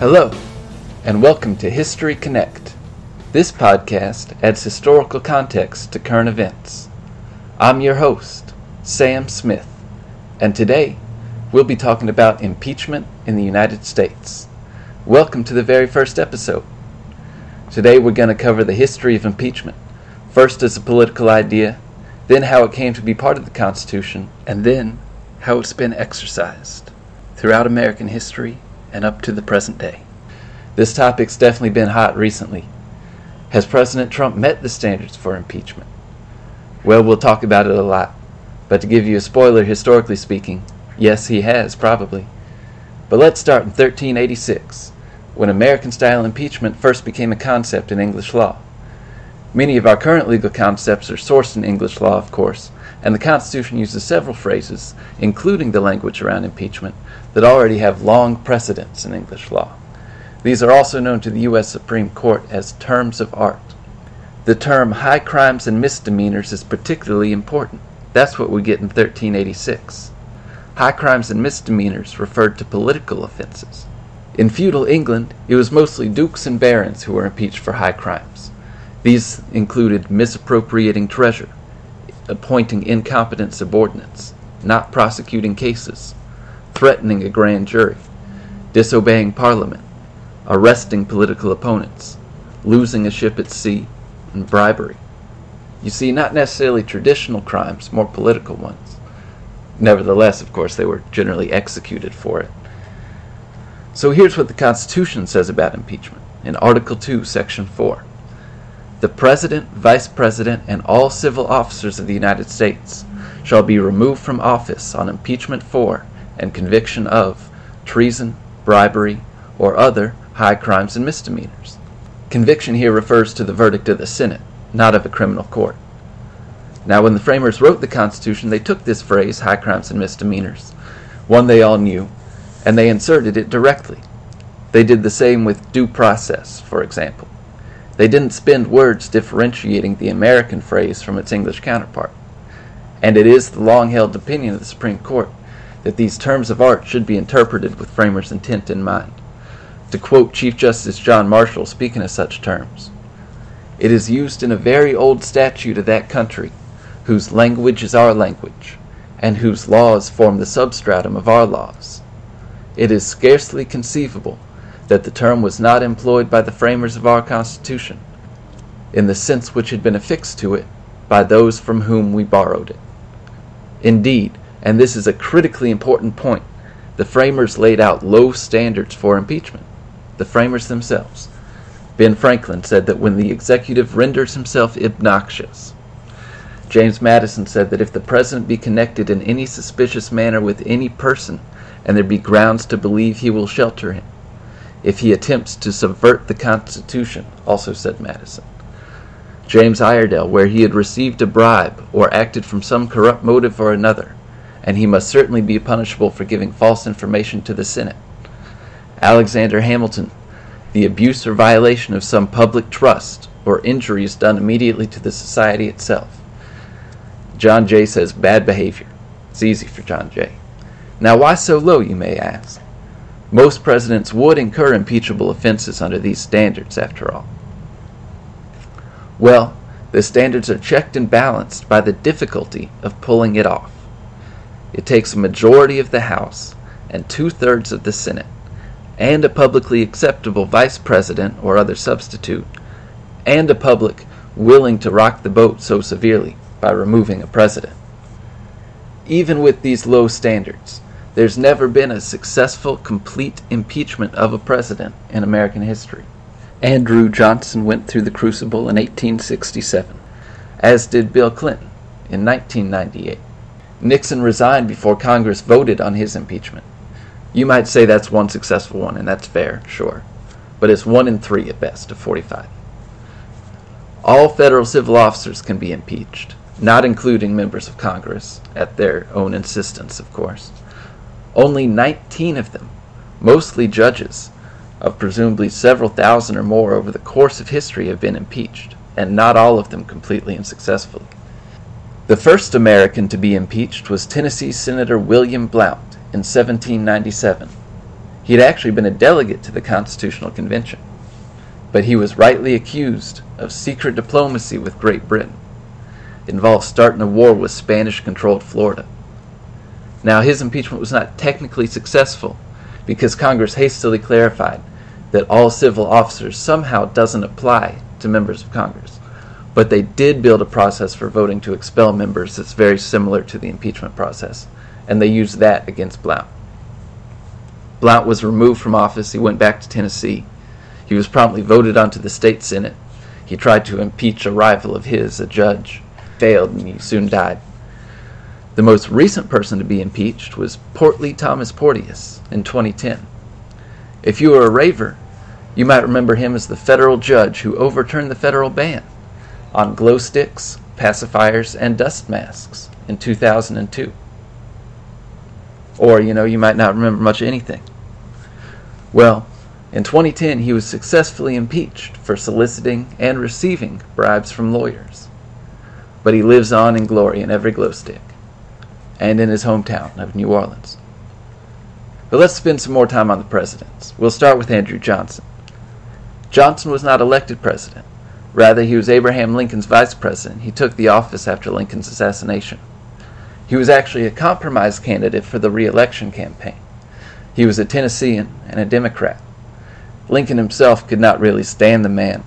Hello, and welcome to History Connect. This podcast adds historical context to current events. I'm your host, Sam Smith, and today we'll be talking about impeachment in the United States. Welcome to the very first episode. Today we're going to cover the history of impeachment, first as a political idea, then how it came to be part of the Constitution, and then how it's been exercised throughout American history and up to the present day. This topic's definitely been hot recently. Has President Trump met the standards for impeachment? Well, we'll talk about it a lot. But to give you a spoiler, historically speaking, yes, he has, probably. But let's start in 1386, when American style impeachment first became a concept in English law. Many of our current legal concepts are sourced in English law, of course, and the Constitution uses several phrases, including the language around impeachment, that already have long precedence in English law. These are also known to the U.S. Supreme Court as terms of art. The term high crimes and misdemeanors is particularly important. That's what we get in 1386. High crimes and misdemeanors referred to political offenses. In feudal England, it was mostly dukes and barons who were impeached for high crimes. These included misappropriating treasure, appointing incompetent subordinates, not prosecuting cases, threatening a grand jury, disobeying parliament, arresting political opponents, losing a ship at sea, and bribery. You see, not necessarily traditional crimes, more political ones. Nevertheless, of course, they were generally executed for it. So here's what the Constitution says about impeachment in Article 2, Section 4. The President, Vice President, and all civil officers of the United States shall be removed from office on impeachment for and conviction of treason, bribery, or other high crimes and misdemeanors. Conviction here refers to the verdict of the Senate, not of a criminal court. Now, when the framers wrote the Constitution, they took this phrase, high crimes and misdemeanors, one they all knew, and they inserted it directly. They did the same with due process, for example. They didn't spend words differentiating the American phrase from its English counterpart. And it is the long held opinion of the Supreme Court that these terms of art should be interpreted with framers' intent in mind to quote Chief Justice John Marshall speaking of such terms. It is used in a very old statute of that country, whose language is our language, and whose laws form the substratum of our laws. It is scarcely conceivable that the term was not employed by the framers of our Constitution, in the sense which had been affixed to it by those from whom we borrowed it. Indeed, and this is a critically important point, the framers laid out low standards for impeachment the framers themselves. Ben Franklin said that when the executive renders himself obnoxious, James Madison said that if the president be connected in any suspicious manner with any person, and there be grounds to believe he will shelter him, if he attempts to subvert the Constitution, also said Madison. James Iredell, where he had received a bribe or acted from some corrupt motive or another, and he must certainly be punishable for giving false information to the Senate. Alexander Hamilton, the abuse or violation of some public trust or injuries done immediately to the society itself. John Jay says bad behavior. It's easy for John Jay. Now, why so low, you may ask? Most presidents would incur impeachable offenses under these standards, after all. Well, the standards are checked and balanced by the difficulty of pulling it off. It takes a majority of the House and two thirds of the Senate and a publicly acceptable vice president or other substitute, and a public willing to rock the boat so severely by removing a president. Even with these low standards, there's never been a successful, complete impeachment of a president in American history. Andrew Johnson went through the crucible in 1867, as did Bill Clinton in 1998. Nixon resigned before Congress voted on his impeachment. You might say that's one successful one, and that's fair, sure. But it's one in three at best of 45. All federal civil officers can be impeached, not including members of Congress, at their own insistence, of course. Only 19 of them, mostly judges, of presumably several thousand or more over the course of history, have been impeached, and not all of them completely and successfully. The first American to be impeached was Tennessee Senator William Blount in 1797. He had actually been a delegate to the Constitutional Convention, but he was rightly accused of secret diplomacy with Great Britain. It involved starting a war with Spanish controlled Florida. Now, his impeachment was not technically successful because Congress hastily clarified that all civil officers somehow doesn't apply to members of Congress. But they did build a process for voting to expel members that's very similar to the impeachment process, and they used that against Blount. Blount was removed from office. He went back to Tennessee. He was promptly voted onto the state senate. He tried to impeach a rival of his, a judge, failed, and he soon died. The most recent person to be impeached was Portly Thomas Porteous in 2010. If you were a raver, you might remember him as the federal judge who overturned the federal ban on glow sticks, pacifiers, and dust masks in 2002. Or, you know, you might not remember much of anything. Well, in 2010, he was successfully impeached for soliciting and receiving bribes from lawyers. But he lives on in glory in every glow stick and in his hometown of New Orleans. But let's spend some more time on the presidents. We'll start with Andrew Johnson. Johnson was not elected president. Rather, he was Abraham Lincoln's vice president. He took the office after Lincoln's assassination. He was actually a compromise candidate for the reelection campaign. He was a Tennessean and a Democrat. Lincoln himself could not really stand the man,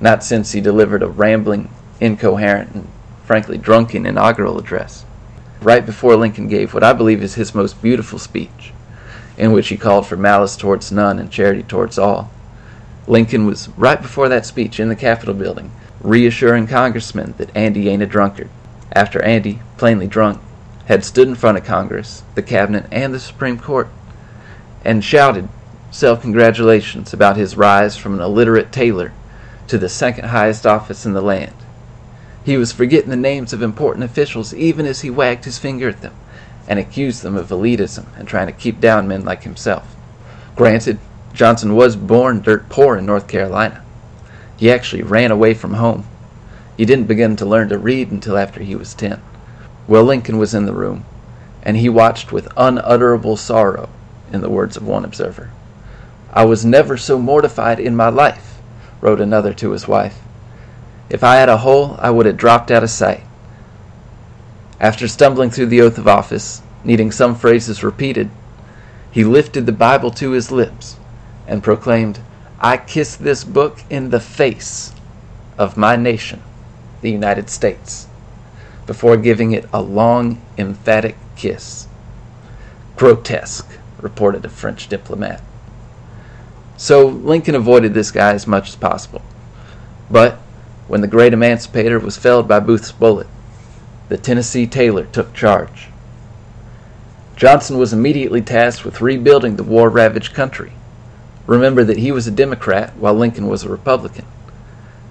not since he delivered a rambling, incoherent, and frankly drunken inaugural address. Right before Lincoln gave what I believe is his most beautiful speech, in which he called for malice towards none and charity towards all. Lincoln was right before that speech in the Capitol building, reassuring congressmen that Andy ain't a drunkard. After Andy, plainly drunk, had stood in front of Congress, the Cabinet, and the Supreme Court, and shouted self congratulations about his rise from an illiterate tailor to the second highest office in the land. He was forgetting the names of important officials even as he wagged his finger at them and accused them of elitism and trying to keep down men like himself. Granted, Johnson was born dirt poor in North Carolina. He actually ran away from home. He didn't begin to learn to read until after he was 10. Well, Lincoln was in the room, and he watched with unutterable sorrow, in the words of one observer. I was never so mortified in my life, wrote another to his wife. If I had a hole, I would have dropped out of sight. After stumbling through the oath of office, needing some phrases repeated, he lifted the Bible to his lips and proclaimed, I kiss this book in the face of my nation, the United States, before giving it a long, emphatic kiss. Grotesque, reported a French diplomat. So Lincoln avoided this guy as much as possible. But when the great emancipator was felled by Booth's bullet, the Tennessee tailor took charge. Johnson was immediately tasked with rebuilding the war ravaged country. Remember that he was a Democrat while Lincoln was a Republican.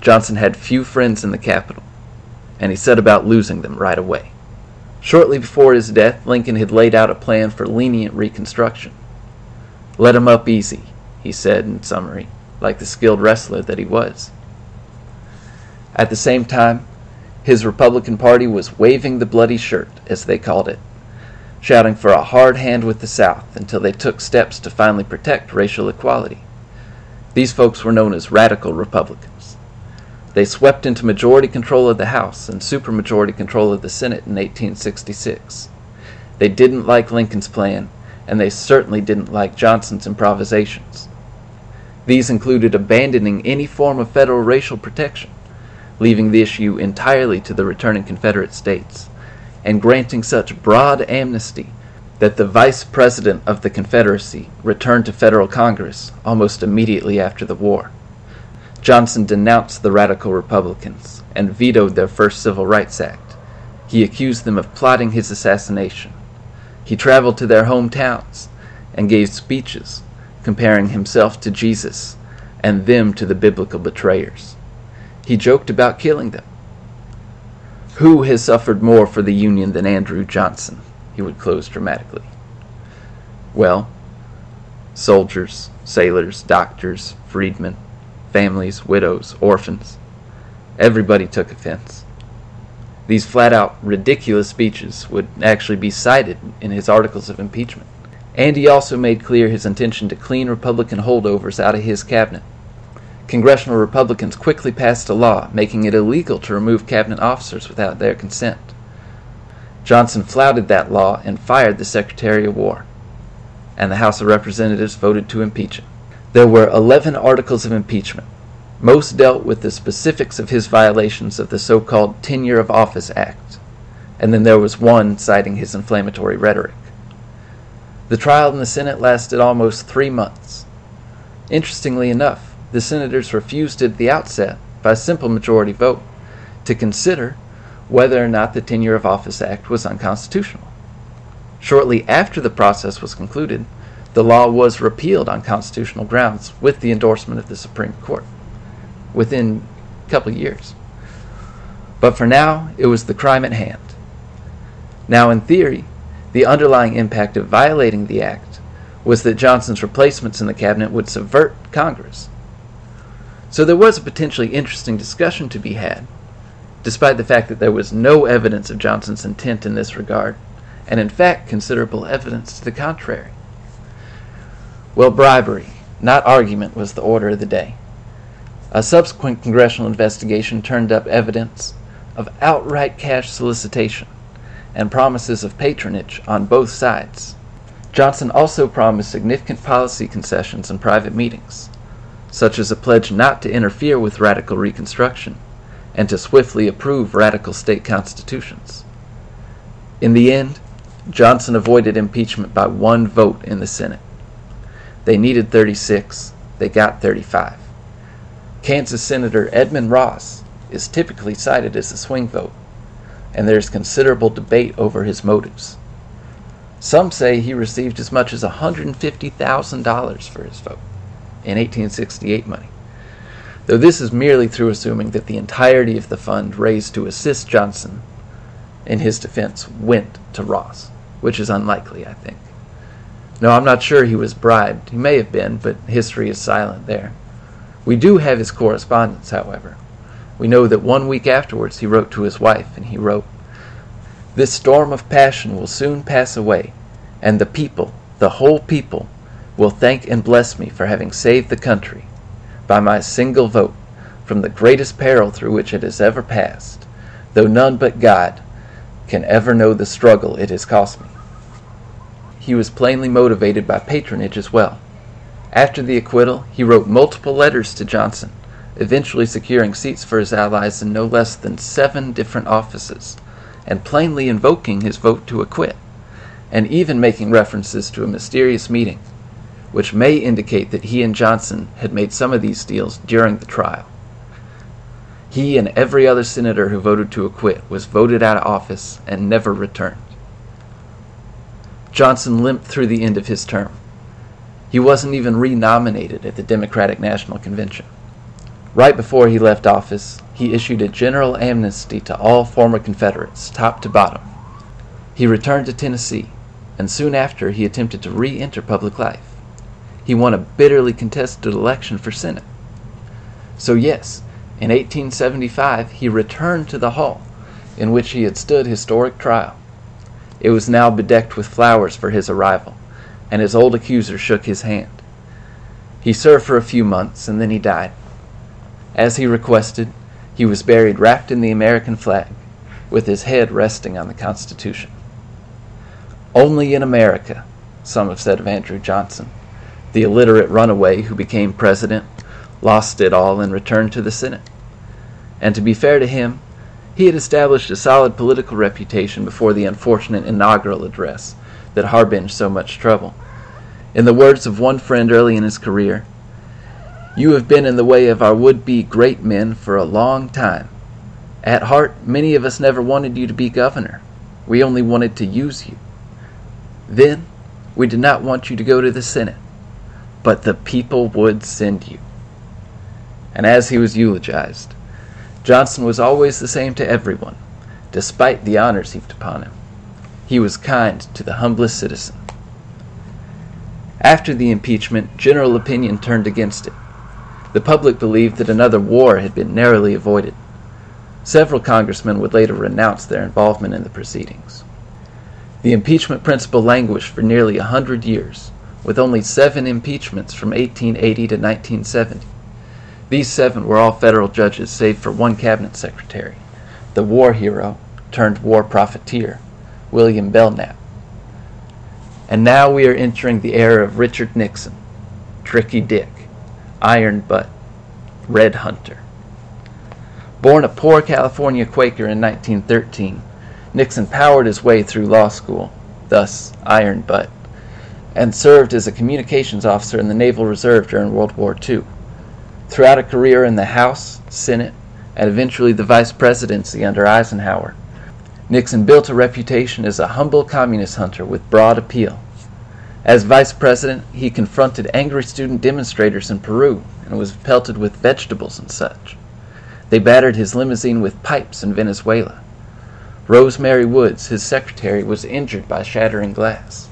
Johnson had few friends in the capital, and he set about losing them right away. Shortly before his death, Lincoln had laid out a plan for lenient reconstruction. Let him up easy, he said in summary, like the skilled wrestler that he was. At the same time, his Republican Party was waving the bloody shirt, as they called it, shouting for a hard hand with the South until they took steps to finally protect racial equality. These folks were known as radical Republicans. They swept into majority control of the House and supermajority control of the Senate in 1866. They didn't like Lincoln's plan, and they certainly didn't like Johnson's improvisations. These included abandoning any form of federal racial protection, leaving the issue entirely to the returning Confederate states, and granting such broad amnesty that the Vice President of the Confederacy returned to federal Congress almost immediately after the war. Johnson denounced the radical Republicans and vetoed their first Civil Rights Act. He accused them of plotting his assassination. He traveled to their hometowns and gave speeches comparing himself to Jesus and them to the biblical betrayers. He joked about killing them. Who has suffered more for the Union than Andrew Johnson? He would close dramatically. Well, soldiers, sailors, doctors, freedmen, families, widows, orphans. Everybody took offense. These flat out ridiculous speeches would actually be cited in his articles of impeachment. and he also made clear his intention to clean Republican holdovers out of his cabinet. Congressional Republicans quickly passed a law making it illegal to remove cabinet officers without their consent. Johnson flouted that law and fired the Secretary of War, and the House of Representatives voted to impeach him. There were 11 articles of impeachment. Most dealt with the specifics of his violations of the so called Tenure of Office Act, and then there was one citing his inflammatory rhetoric. The trial in the Senate lasted almost three months. Interestingly enough, the senators refused at the outset, by simple majority vote, to consider whether or not the Tenure of Office Act was unconstitutional. Shortly after the process was concluded, the law was repealed on constitutional grounds with the endorsement of the Supreme Court within a couple of years. But for now, it was the crime at hand. Now, in theory, the underlying impact of violating the act was that Johnson's replacements in the cabinet would subvert Congress. So there was a potentially interesting discussion to be had, despite the fact that there was no evidence of Johnson's intent in this regard, and in fact considerable evidence to the contrary. Well, bribery, not argument, was the order of the day. A subsequent congressional investigation turned up evidence of outright cash solicitation and promises of patronage on both sides. Johnson also promised significant policy concessions in private meetings, such as a pledge not to interfere with radical Reconstruction and to swiftly approve radical state constitutions. In the end, Johnson avoided impeachment by one vote in the Senate. They needed 36, they got 35. Kansas Senator Edmund Ross is typically cited as a swing vote and there is considerable debate over his motives. Some say he received as much as $150,000 for his vote in 1868 money, though this is merely through assuming that the entirety of the fund raised to assist Johnson in his defense went to Ross, which is unlikely, I think. No, I'm not sure he was bribed. He may have been, but history is silent there. We do have his correspondence, however. We know that one week afterwards he wrote to his wife, and he wrote, This storm of passion will soon pass away, and the people, the whole people, will thank and bless me for having saved the country, by my single vote, from the greatest peril through which it has ever passed, though none but God can ever know the struggle it has cost me. He was plainly motivated by patronage as well. After the acquittal, he wrote multiple letters to Johnson eventually securing seats for his allies in no less than seven different offices, and plainly invoking his vote to acquit, and even making references to a mysterious meeting, which may indicate that he and Johnson had made some of these deals during the trial. He and every other senator who voted to acquit was voted out of office and never returned. Johnson limped through the end of his term. He wasn't even renominated at the Democratic National Convention. Right before he left office, he issued a general amnesty to all former Confederates, top to bottom. He returned to Tennessee, and soon after he attempted to re enter public life. He won a bitterly contested election for Senate. So, yes, in 1875 he returned to the hall in which he had stood historic trial. It was now bedecked with flowers for his arrival, and his old accuser shook his hand. He served for a few months, and then he died. As he requested, he was buried wrapped in the American flag, with his head resting on the Constitution. Only in America, some have said of Andrew Johnson, the illiterate runaway who became president, lost it all and returned to the Senate. And to be fair to him, he had established a solid political reputation before the unfortunate inaugural address that harbinged so much trouble. In the words of one friend early in his career, you have been in the way of our would be great men for a long time. At heart, many of us never wanted you to be governor. We only wanted to use you. Then, we did not want you to go to the Senate, but the people would send you. And as he was eulogized, Johnson was always the same to everyone, despite the honors heaped upon him. He was kind to the humblest citizen. After the impeachment, general opinion turned against it. The public believed that another war had been narrowly avoided. Several congressmen would later renounce their involvement in the proceedings. The impeachment principle languished for nearly a hundred years, with only seven impeachments from 1880 to 1970. These seven were all federal judges, save for one cabinet secretary, the war hero turned war profiteer, William Belknap. And now we are entering the era of Richard Nixon, Tricky Dick, Iron Butt, Red Hunter. Born a poor California Quaker in 1913, Nixon powered his way through law school, thus Iron Butt, and served as a communications officer in the Naval Reserve during World War II. Throughout a career in the House, Senate, and eventually the vice presidency under Eisenhower, Nixon built a reputation as a humble communist hunter with broad appeal. As vice president, he confronted angry student demonstrators in Peru and was pelted with vegetables and such. They battered his limousine with pipes in Venezuela. Rose Mary Woods, his secretary, was injured by shattering glass.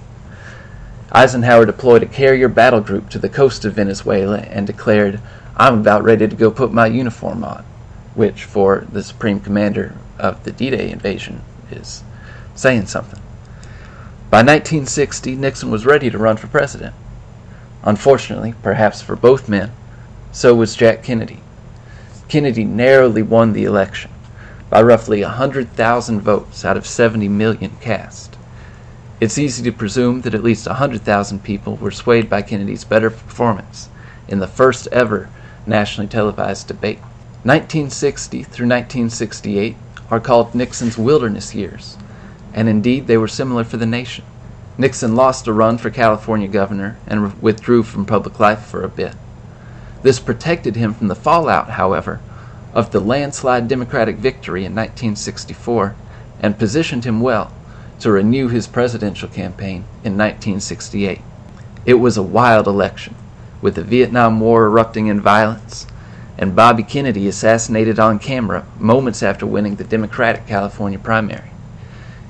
Eisenhower deployed a carrier battle group to the coast of Venezuela and declared, I'm about ready to go put my uniform on, which, for the Supreme Commander of the D Day invasion, is saying something. By 1960, Nixon was ready to run for president. Unfortunately, perhaps for both men, so was Jack Kennedy. Kennedy narrowly won the election by roughly 100,000 votes out of 70 million cast. It's easy to presume that at least 100,000 people were swayed by Kennedy's better performance in the first ever nationally televised debate. 1960 through 1968 are called Nixon's wilderness years, and indeed they were similar for the nation. Nixon lost a run for California governor and withdrew from public life for a bit. This protected him from the fallout, however, of the landslide Democratic victory in 1964 and positioned him well to renew his presidential campaign in 1968. It was a wild election, with the Vietnam War erupting in violence and Bobby Kennedy assassinated on camera moments after winning the Democratic California primary.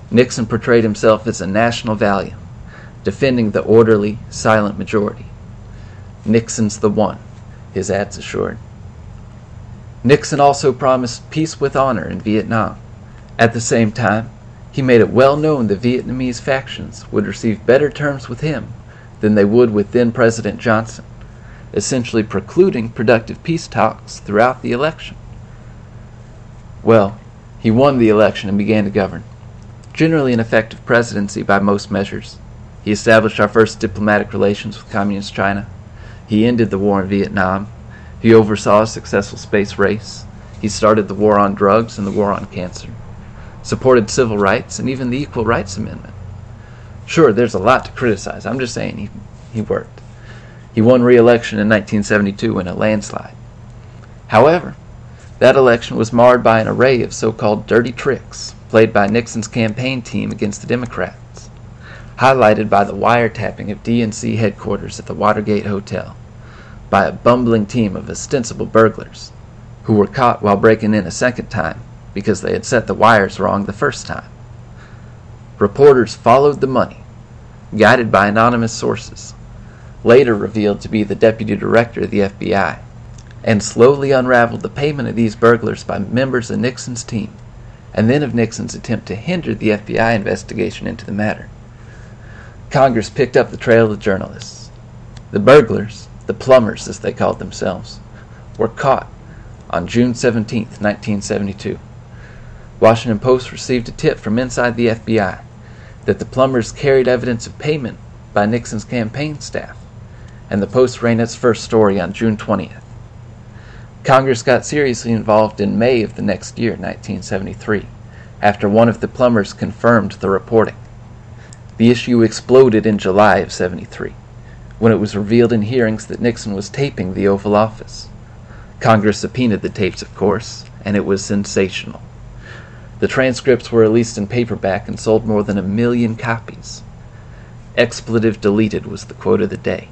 Nixon portrayed himself as a national value, defending the orderly, silent majority. Nixon's the one, his ads assured. Nixon also promised peace with honor in Vietnam. At the same time, he made it well known the Vietnamese factions would receive better terms with him than they would with then President Johnson essentially precluding productive peace talks throughout the election. Well, he won the election and began to govern. Generally an effective presidency by most measures. He established our first diplomatic relations with Communist China. He ended the war in Vietnam. He oversaw a successful space race. He started the war on drugs and the war on cancer. Supported civil rights and even the Equal Rights Amendment. Sure, there's a lot to criticize. I'm just saying he, he worked. He won re election in 1972 in a landslide. However, that election was marred by an array of so called dirty tricks played by Nixon's campaign team against the Democrats, highlighted by the wiretapping of DNC headquarters at the Watergate Hotel by a bumbling team of ostensible burglars who were caught while breaking in a second time because they had set the wires wrong the first time. Reporters followed the money, guided by anonymous sources later revealed to be the deputy director of the FBI, and slowly unraveled the payment of these burglars by members of Nixon's team, and then of Nixon's attempt to hinder the FBI investigation into the matter. Congress picked up the trail of the journalists. The burglars, the plumbers as they called themselves, were caught on June 17, 1972. Washington Post received a tip from inside the FBI that the plumbers carried evidence of payment by Nixon's campaign staff and the Post ran its first story on June 20th. Congress got seriously involved in May of the next year, 1973, after one of the plumbers confirmed the reporting. The issue exploded in July of 73, when it was revealed in hearings that Nixon was taping the Oval Office. Congress subpoenaed the tapes, of course, and it was sensational. The transcripts were released in paperback and sold more than a million copies. Expletive deleted was the quote of the day.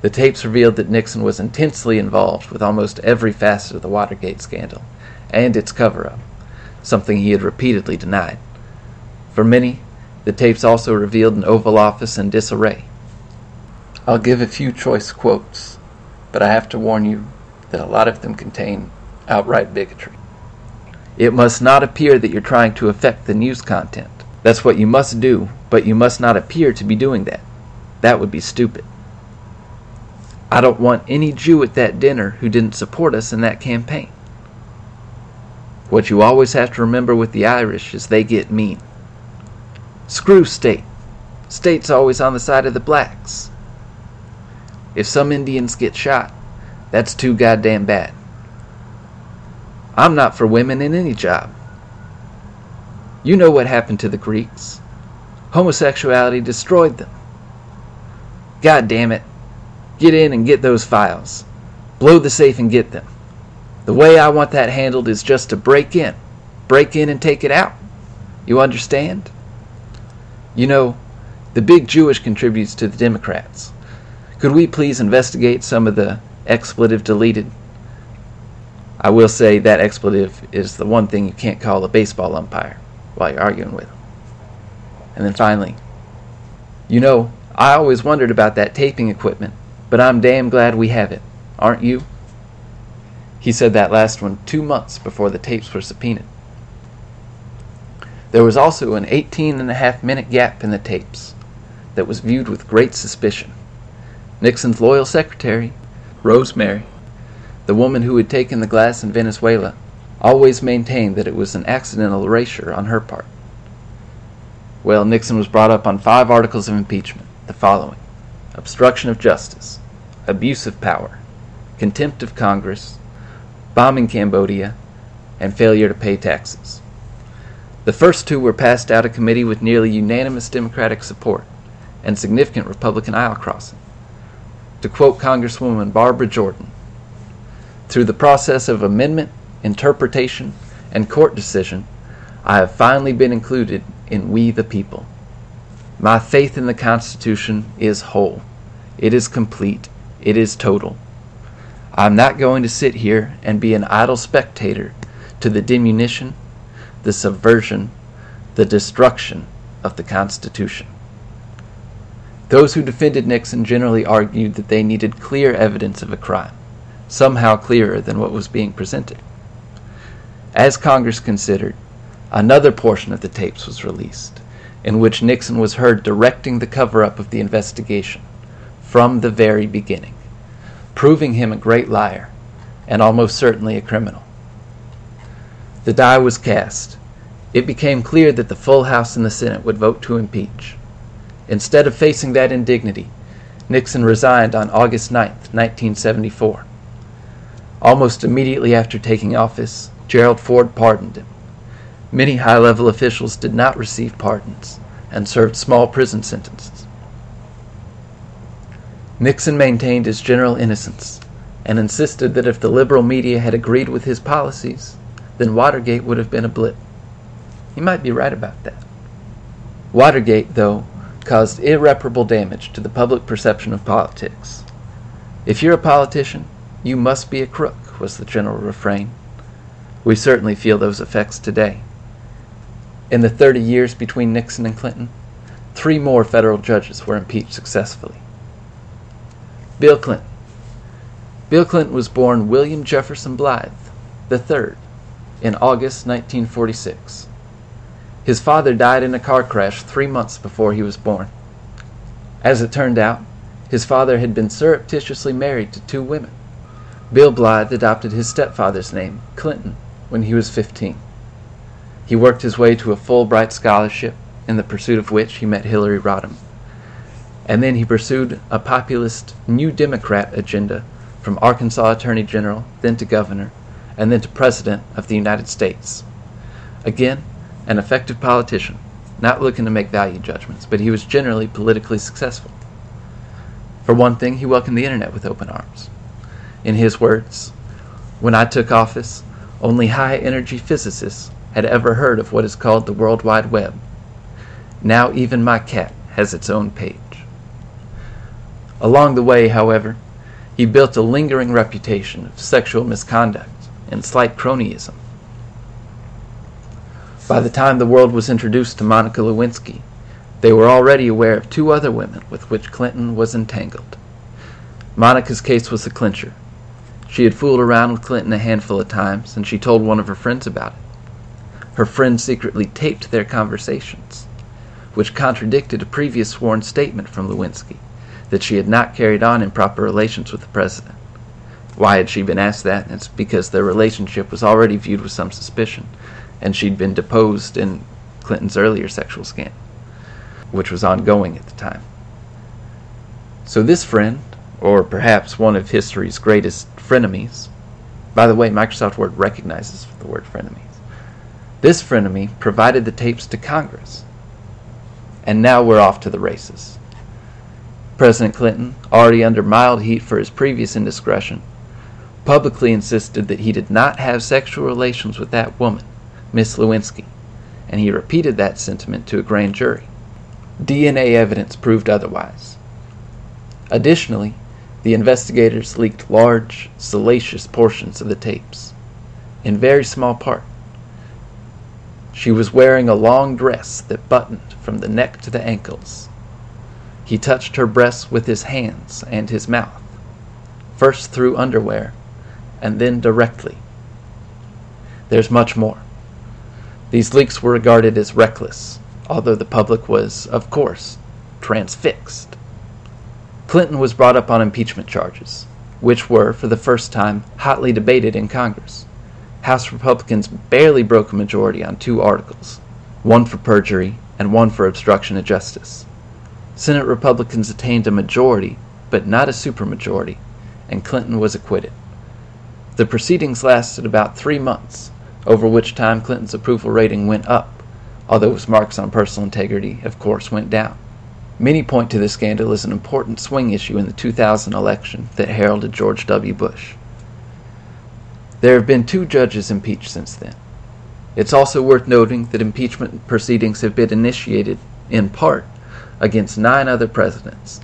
The tapes revealed that Nixon was intensely involved with almost every facet of the Watergate scandal and its cover up, something he had repeatedly denied. For many, the tapes also revealed an Oval Office in disarray. I'll give a few choice quotes, but I have to warn you that a lot of them contain outright bigotry. It must not appear that you're trying to affect the news content. That's what you must do, but you must not appear to be doing that. That would be stupid. I don't want any Jew at that dinner who didn't support us in that campaign. What you always have to remember with the Irish is they get mean. Screw state. State's always on the side of the blacks. If some Indians get shot, that's too goddamn bad. I'm not for women in any job. You know what happened to the Greeks. Homosexuality destroyed them. God damn it. Get in and get those files. Blow the safe and get them. The way I want that handled is just to break in. Break in and take it out. You understand? You know, the big Jewish contributes to the Democrats. Could we please investigate some of the expletive deleted? I will say that expletive is the one thing you can't call a baseball umpire while you're arguing with him. And then finally, you know, I always wondered about that taping equipment, but I'm damn glad we have it, aren't you? He said that last one two months before the tapes were subpoenaed. There was also an 18 and a half minute gap in the tapes that was viewed with great suspicion. Nixon's loyal secretary, Rosemary, the woman who had taken the glass in Venezuela, always maintained that it was an accidental erasure on her part. Well, Nixon was brought up on five articles of impeachment, the following obstruction of justice, abuse of power, contempt of Congress, bombing Cambodia, and failure to pay taxes. The first two were passed out of committee with nearly unanimous Democratic support and significant Republican aisle crossing. To quote Congresswoman Barbara Jordan, through the process of amendment, interpretation, and court decision, I have finally been included in We the People. My faith in the Constitution is whole. It is complete. It is total. I'm not going to sit here and be an idle spectator to the diminution the subversion, the destruction of the Constitution. Those who defended Nixon generally argued that they needed clear evidence of a crime, somehow clearer than what was being presented. As Congress considered, another portion of the tapes was released, in which Nixon was heard directing the cover up of the investigation from the very beginning, proving him a great liar and almost certainly a criminal. The die was cast. It became clear that the full House and the Senate would vote to impeach. Instead of facing that indignity, Nixon resigned on August 9, 1974. Almost immediately after taking office, Gerald Ford pardoned him. Many high level officials did not receive pardons and served small prison sentences. Nixon maintained his general innocence and insisted that if the liberal media had agreed with his policies, then Watergate would have been a blip. He might be right about that. Watergate, though, caused irreparable damage to the public perception of politics. If you're a politician, you must be a crook, was the general refrain. We certainly feel those effects today. In the 30 years between Nixon and Clinton, three more federal judges were impeached successfully. Bill Clinton. Bill Clinton was born William Jefferson Blythe, the third, in August 1946. His father died in a car crash three months before he was born. As it turned out, his father had been surreptitiously married to two women. Bill Blythe adopted his stepfather's name, Clinton, when he was 15. He worked his way to a Fulbright scholarship, in the pursuit of which he met Hillary Rodham. And then he pursued a populist New Democrat agenda from Arkansas Attorney General, then to Governor, and then to President of the United States. Again, an effective politician, not looking to make value judgments, but he was generally politically successful. For one thing, he welcomed the internet with open arms. In his words, when I took office, only high energy physicists had ever heard of what is called the World Wide Web. Now even my cat has its own page. Along the way, however, he built a lingering reputation of sexual misconduct and slight cronyism. By the time the world was introduced to Monica Lewinsky, they were already aware of two other women with which Clinton was entangled. Monica's case was the clincher. She had fooled around with Clinton a handful of times, and she told one of her friends about it. Her friend secretly taped their conversations, which contradicted a previous sworn statement from Lewinsky that she had not carried on improper relations with the president. Why had she been asked that? It's because their relationship was already viewed with some suspicion, and she'd been deposed in Clinton's earlier sexual scandal, which was ongoing at the time. So this friend, or perhaps one of history's greatest frenemies, by the way, Microsoft Word recognizes the word frenemies. This frenemy provided the tapes to Congress. And now we're off to the races. President Clinton, already under mild heat for his previous indiscretion, publicly insisted that he did not have sexual relations with that woman, Miss Lewinsky, and he repeated that sentiment to a grand jury. DNA evidence proved otherwise. Additionally, the investigators leaked large, salacious portions of the tapes, in very small part. She was wearing a long dress that buttoned from the neck to the ankles. He touched her breasts with his hands and his mouth, first through underwear and then directly. There's much more. These leaks were regarded as reckless, although the public was, of course, transfixed. Clinton was brought up on impeachment charges, which were, for the first time, hotly debated in Congress. House Republicans barely broke a majority on two articles one for perjury and one for obstruction of justice. Senate Republicans attained a majority, but not a supermajority, and Clinton was acquitted. The proceedings lasted about three months, over which time Clinton's approval rating went up, although his marks on personal integrity, of course, went down. Many point to this scandal as an important swing issue in the 2000 election that heralded George W. Bush. There have been two judges impeached since then. It's also worth noting that impeachment proceedings have been initiated, in part, against nine other presidents,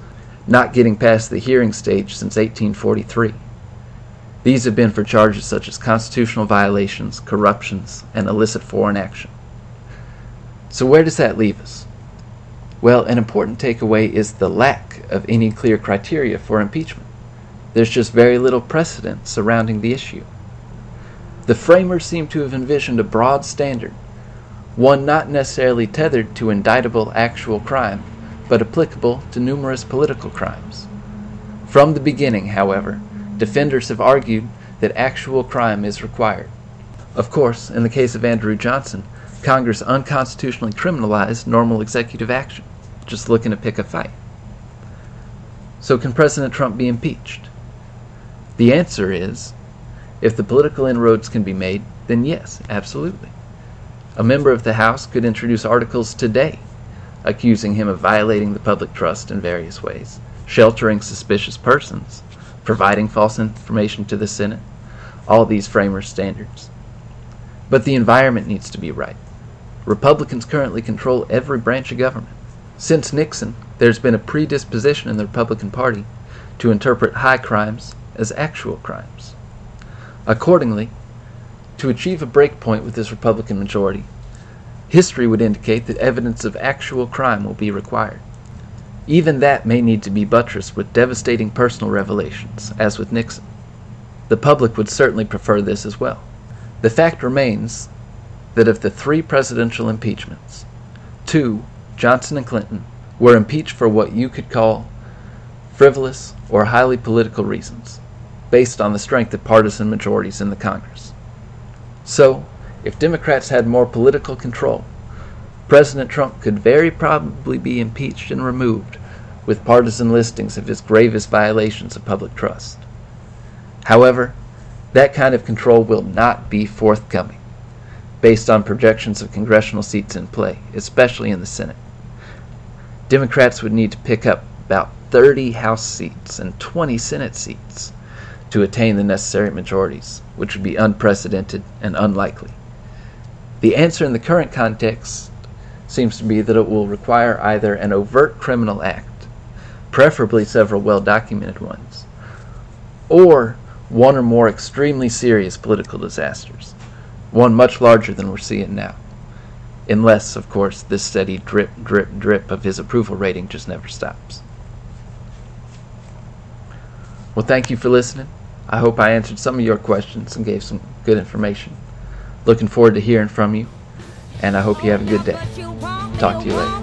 not getting past the hearing stage since 1843. These have been for charges such as constitutional violations, corruptions, and illicit foreign action. So, where does that leave us? Well, an important takeaway is the lack of any clear criteria for impeachment. There's just very little precedent surrounding the issue. The framers seem to have envisioned a broad standard, one not necessarily tethered to indictable actual crime, but applicable to numerous political crimes. From the beginning, however, Defenders have argued that actual crime is required. Of course, in the case of Andrew Johnson, Congress unconstitutionally criminalized normal executive action, just looking to pick a fight. So, can President Trump be impeached? The answer is if the political inroads can be made, then yes, absolutely. A member of the House could introduce articles today accusing him of violating the public trust in various ways, sheltering suspicious persons, providing false information to the Senate, all these framers' standards. But the environment needs to be right. Republicans currently control every branch of government. Since Nixon, there's been a predisposition in the Republican Party to interpret high crimes as actual crimes. Accordingly, to achieve a breakpoint with this Republican majority, history would indicate that evidence of actual crime will be required. Even that may need to be buttressed with devastating personal revelations, as with Nixon. The public would certainly prefer this as well. The fact remains that of the three presidential impeachments, two, Johnson and Clinton, were impeached for what you could call frivolous or highly political reasons, based on the strength of partisan majorities in the Congress. So, if Democrats had more political control, President Trump could very probably be impeached and removed with partisan listings of his gravest violations of public trust. However, that kind of control will not be forthcoming, based on projections of congressional seats in play, especially in the Senate. Democrats would need to pick up about 30 House seats and 20 Senate seats to attain the necessary majorities, which would be unprecedented and unlikely. The answer in the current context seems to be that it will require either an overt criminal act, preferably several well documented ones, or one or more extremely serious political disasters, one much larger than we're seeing now. Unless, of course, this steady drip, drip, drip of his approval rating just never stops. Well, thank you for listening. I hope I answered some of your questions and gave some good information. Looking forward to hearing from you, and I hope you have a good day. Talk to you later.